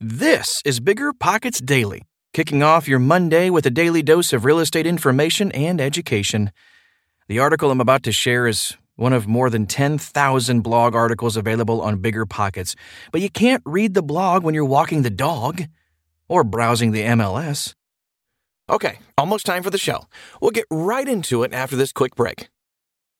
This is Bigger Pockets Daily, kicking off your Monday with a daily dose of real estate information and education. The article I'm about to share is one of more than 10,000 blog articles available on Bigger Pockets, but you can't read the blog when you're walking the dog or browsing the MLS. Okay, almost time for the show. We'll get right into it after this quick break.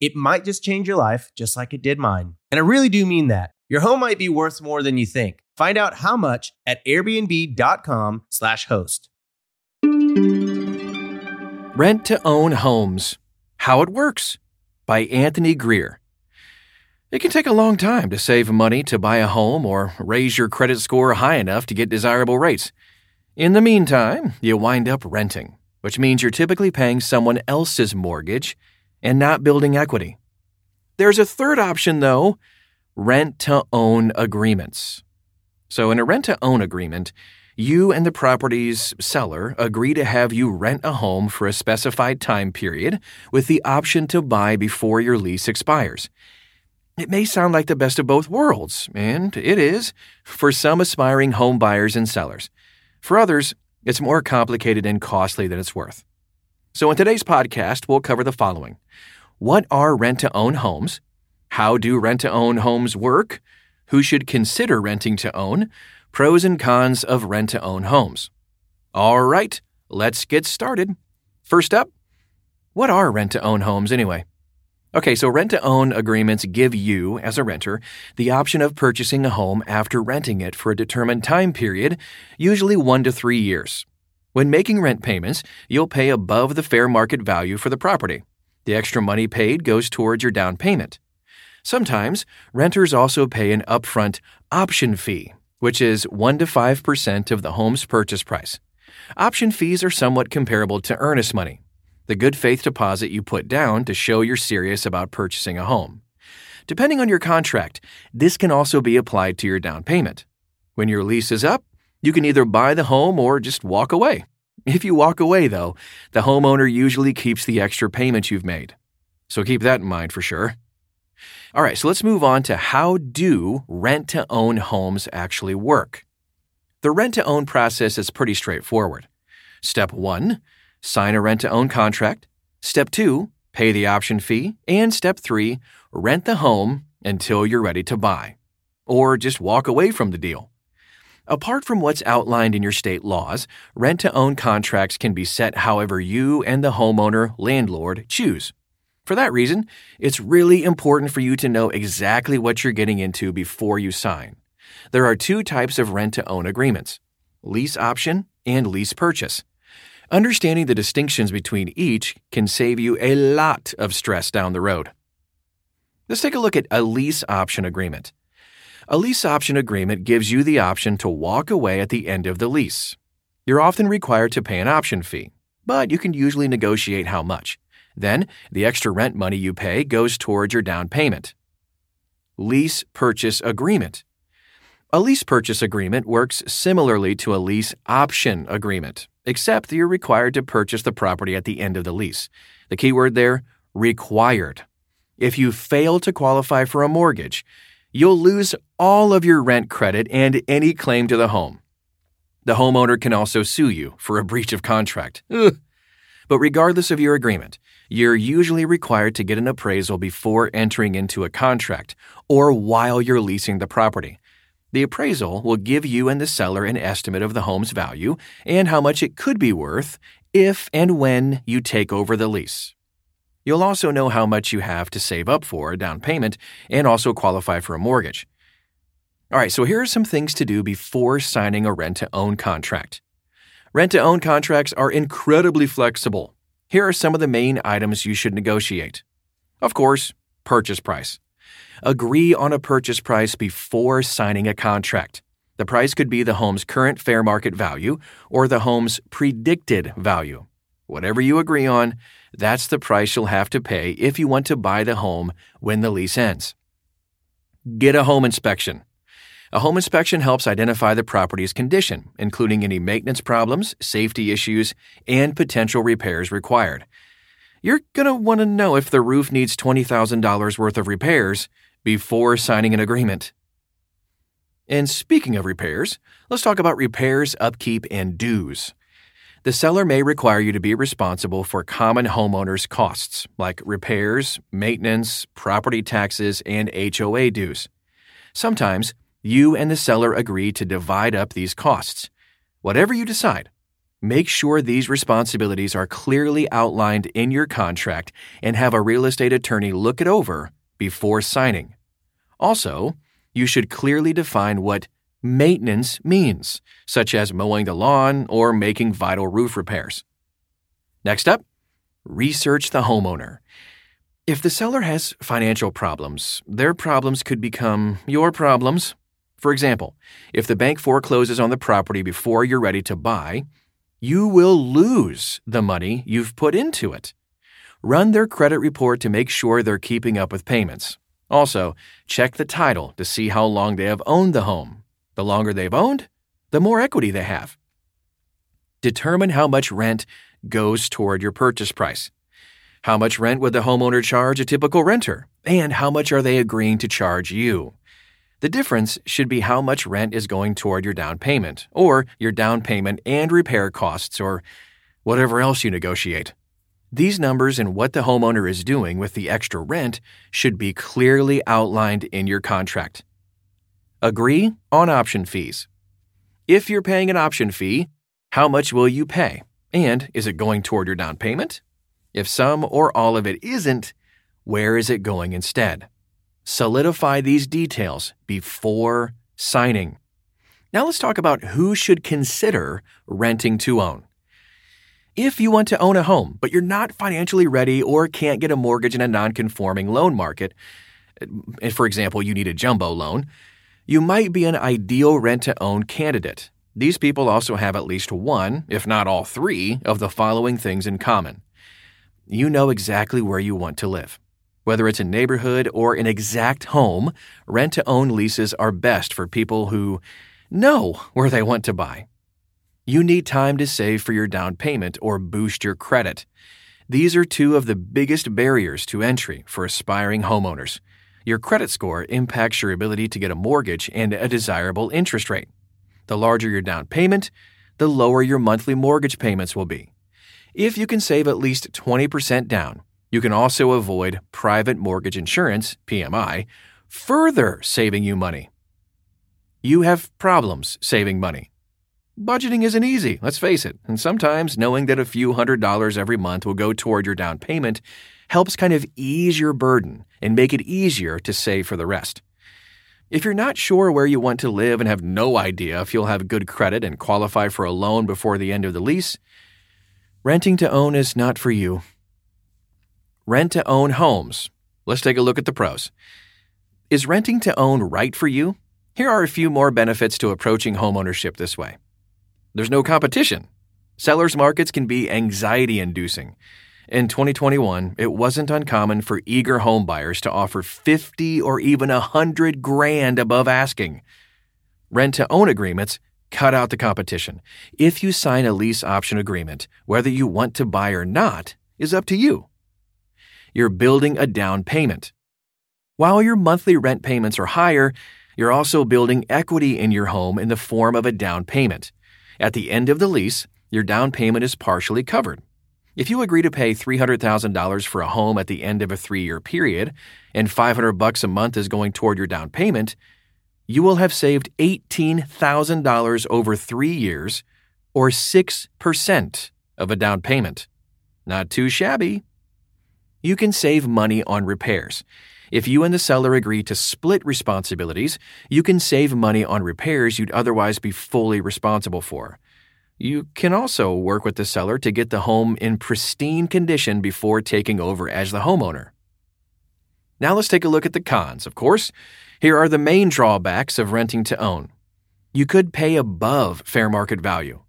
It might just change your life, just like it did mine. And I really do mean that. Your home might be worth more than you think. Find out how much at airbnb.com/slash host. Rent to Own Homes How It Works by Anthony Greer. It can take a long time to save money to buy a home or raise your credit score high enough to get desirable rates. In the meantime, you wind up renting, which means you're typically paying someone else's mortgage and not building equity. There's a third option, though rent to own agreements. So, in a rent to own agreement, you and the property's seller agree to have you rent a home for a specified time period with the option to buy before your lease expires. It may sound like the best of both worlds, and it is for some aspiring home buyers and sellers. For others, it's more complicated and costly than it's worth. So, in today's podcast, we'll cover the following What are rent to own homes? How do rent to own homes work? Who should consider renting to own? Pros and cons of rent to own homes. All right, let's get started. First up, what are rent to own homes anyway? Okay, so rent to own agreements give you, as a renter, the option of purchasing a home after renting it for a determined time period, usually one to three years. When making rent payments, you'll pay above the fair market value for the property. The extra money paid goes towards your down payment. Sometimes, renters also pay an upfront option fee, which is 1 to 5% of the home's purchase price. Option fees are somewhat comparable to earnest money the good faith deposit you put down to show you're serious about purchasing a home. Depending on your contract, this can also be applied to your down payment. When your lease is up, you can either buy the home or just walk away. If you walk away, though, the homeowner usually keeps the extra payment you've made. So keep that in mind for sure. All right, so let's move on to how do rent to own homes actually work? The rent to own process is pretty straightforward. Step 1 sign a rent to own contract. Step 2 pay the option fee. And step 3 rent the home until you're ready to buy. Or just walk away from the deal. Apart from what's outlined in your state laws, rent to own contracts can be set however you and the homeowner landlord choose. For that reason, it's really important for you to know exactly what you're getting into before you sign. There are two types of rent to own agreements lease option and lease purchase. Understanding the distinctions between each can save you a lot of stress down the road. Let's take a look at a lease option agreement. A lease option agreement gives you the option to walk away at the end of the lease. You're often required to pay an option fee, but you can usually negotiate how much. Then, the extra rent money you pay goes towards your down payment. Lease Purchase Agreement A lease purchase agreement works similarly to a lease option agreement, except that you're required to purchase the property at the end of the lease. The key word there required. If you fail to qualify for a mortgage, you'll lose all of your rent credit and any claim to the home. The homeowner can also sue you for a breach of contract. Ugh. But regardless of your agreement, you're usually required to get an appraisal before entering into a contract or while you're leasing the property. The appraisal will give you and the seller an estimate of the home's value and how much it could be worth if and when you take over the lease. You'll also know how much you have to save up for a down payment and also qualify for a mortgage. All right, so here are some things to do before signing a rent to own contract. Rent to own contracts are incredibly flexible. Here are some of the main items you should negotiate. Of course, purchase price. Agree on a purchase price before signing a contract. The price could be the home's current fair market value or the home's predicted value. Whatever you agree on, that's the price you'll have to pay if you want to buy the home when the lease ends. Get a home inspection. A home inspection helps identify the property's condition, including any maintenance problems, safety issues, and potential repairs required. You're going to want to know if the roof needs $20,000 worth of repairs before signing an agreement. And speaking of repairs, let's talk about repairs, upkeep, and dues. The seller may require you to be responsible for common homeowners' costs, like repairs, maintenance, property taxes, and HOA dues. Sometimes, you and the seller agree to divide up these costs. Whatever you decide, make sure these responsibilities are clearly outlined in your contract and have a real estate attorney look it over before signing. Also, you should clearly define what maintenance means, such as mowing the lawn or making vital roof repairs. Next up, research the homeowner. If the seller has financial problems, their problems could become your problems. For example, if the bank forecloses on the property before you're ready to buy, you will lose the money you've put into it. Run their credit report to make sure they're keeping up with payments. Also, check the title to see how long they have owned the home. The longer they've owned, the more equity they have. Determine how much rent goes toward your purchase price. How much rent would the homeowner charge a typical renter? And how much are they agreeing to charge you? The difference should be how much rent is going toward your down payment, or your down payment and repair costs, or whatever else you negotiate. These numbers and what the homeowner is doing with the extra rent should be clearly outlined in your contract. Agree on option fees. If you're paying an option fee, how much will you pay? And is it going toward your down payment? If some or all of it isn't, where is it going instead? Solidify these details before signing. Now let's talk about who should consider renting to own. If you want to own a home, but you're not financially ready or can't get a mortgage in a non-conforming loan market, eh, for example, you need a jumbo loan, you might be an ideal rent to own candidate. These people also have at least one, if not all three, of the following things in common. You know exactly where you want to live. Whether it's a neighborhood or an exact home, rent to own leases are best for people who know where they want to buy. You need time to save for your down payment or boost your credit. These are two of the biggest barriers to entry for aspiring homeowners. Your credit score impacts your ability to get a mortgage and a desirable interest rate. The larger your down payment, the lower your monthly mortgage payments will be. If you can save at least 20% down, you can also avoid private mortgage insurance, PMI, further saving you money. You have problems saving money. Budgeting isn't easy, let's face it, and sometimes knowing that a few hundred dollars every month will go toward your down payment helps kind of ease your burden and make it easier to save for the rest. If you're not sure where you want to live and have no idea if you'll have good credit and qualify for a loan before the end of the lease, renting to own is not for you. Rent to own homes. Let's take a look at the pros. Is renting to own right for you? Here are a few more benefits to approaching homeownership this way. There's no competition. Sellers markets can be anxiety inducing. In 2021, it wasn't uncommon for eager homebuyers to offer 50 or even 100 grand above asking. Rent to own agreements cut out the competition. If you sign a lease option agreement, whether you want to buy or not is up to you. You're building a down payment. While your monthly rent payments are higher, you're also building equity in your home in the form of a down payment. At the end of the lease, your down payment is partially covered. If you agree to pay $300,000 for a home at the end of a 3-year period and 500 bucks a month is going toward your down payment, you will have saved $18,000 over 3 years or 6% of a down payment. Not too shabby. You can save money on repairs. If you and the seller agree to split responsibilities, you can save money on repairs you'd otherwise be fully responsible for. You can also work with the seller to get the home in pristine condition before taking over as the homeowner. Now let's take a look at the cons, of course. Here are the main drawbacks of renting to own. You could pay above fair market value.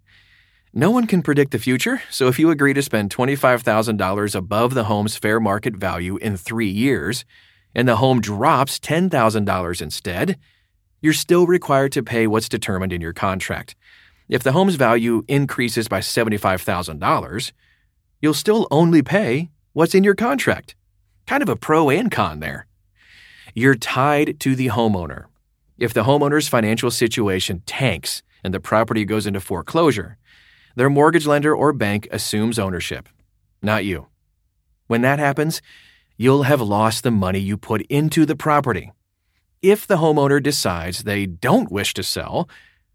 No one can predict the future, so if you agree to spend $25,000 above the home's fair market value in three years, and the home drops $10,000 instead, you're still required to pay what's determined in your contract. If the home's value increases by $75,000, you'll still only pay what's in your contract. Kind of a pro and con there. You're tied to the homeowner. If the homeowner's financial situation tanks and the property goes into foreclosure, their mortgage lender or bank assumes ownership, not you. When that happens, you'll have lost the money you put into the property. If the homeowner decides they don't wish to sell,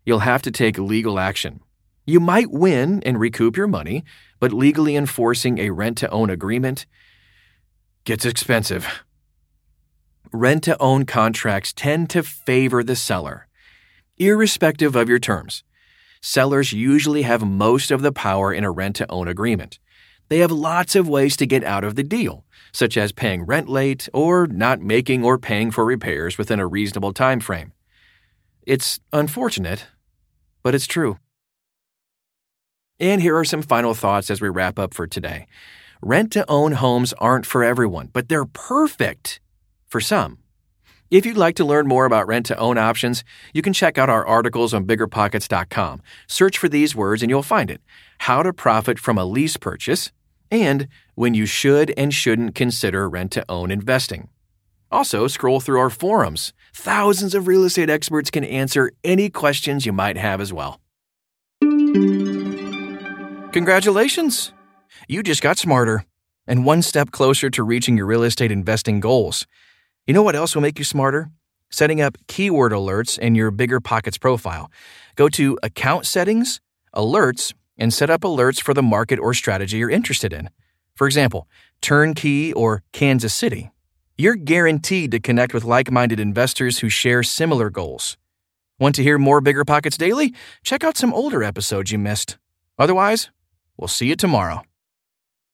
you'll have to take legal action. You might win and recoup your money, but legally enforcing a rent to own agreement gets expensive. Rent to own contracts tend to favor the seller, irrespective of your terms. Sellers usually have most of the power in a rent to own agreement. They have lots of ways to get out of the deal, such as paying rent late or not making or paying for repairs within a reasonable time frame. It's unfortunate, but it's true. And here are some final thoughts as we wrap up for today. Rent to own homes aren't for everyone, but they're perfect for some. If you'd like to learn more about rent to own options, you can check out our articles on biggerpockets.com. Search for these words and you'll find it How to Profit from a Lease Purchase and when you should and shouldn't consider rent to own investing. Also, scroll through our forums. Thousands of real estate experts can answer any questions you might have as well. Congratulations! You just got smarter and one step closer to reaching your real estate investing goals. You know what else will make you smarter? Setting up keyword alerts in your Bigger Pockets profile. Go to Account Settings, Alerts, and set up alerts for the market or strategy you're interested in. For example, Turnkey or Kansas City. You're guaranteed to connect with like minded investors who share similar goals. Want to hear more Bigger Pockets Daily? Check out some older episodes you missed. Otherwise, we'll see you tomorrow.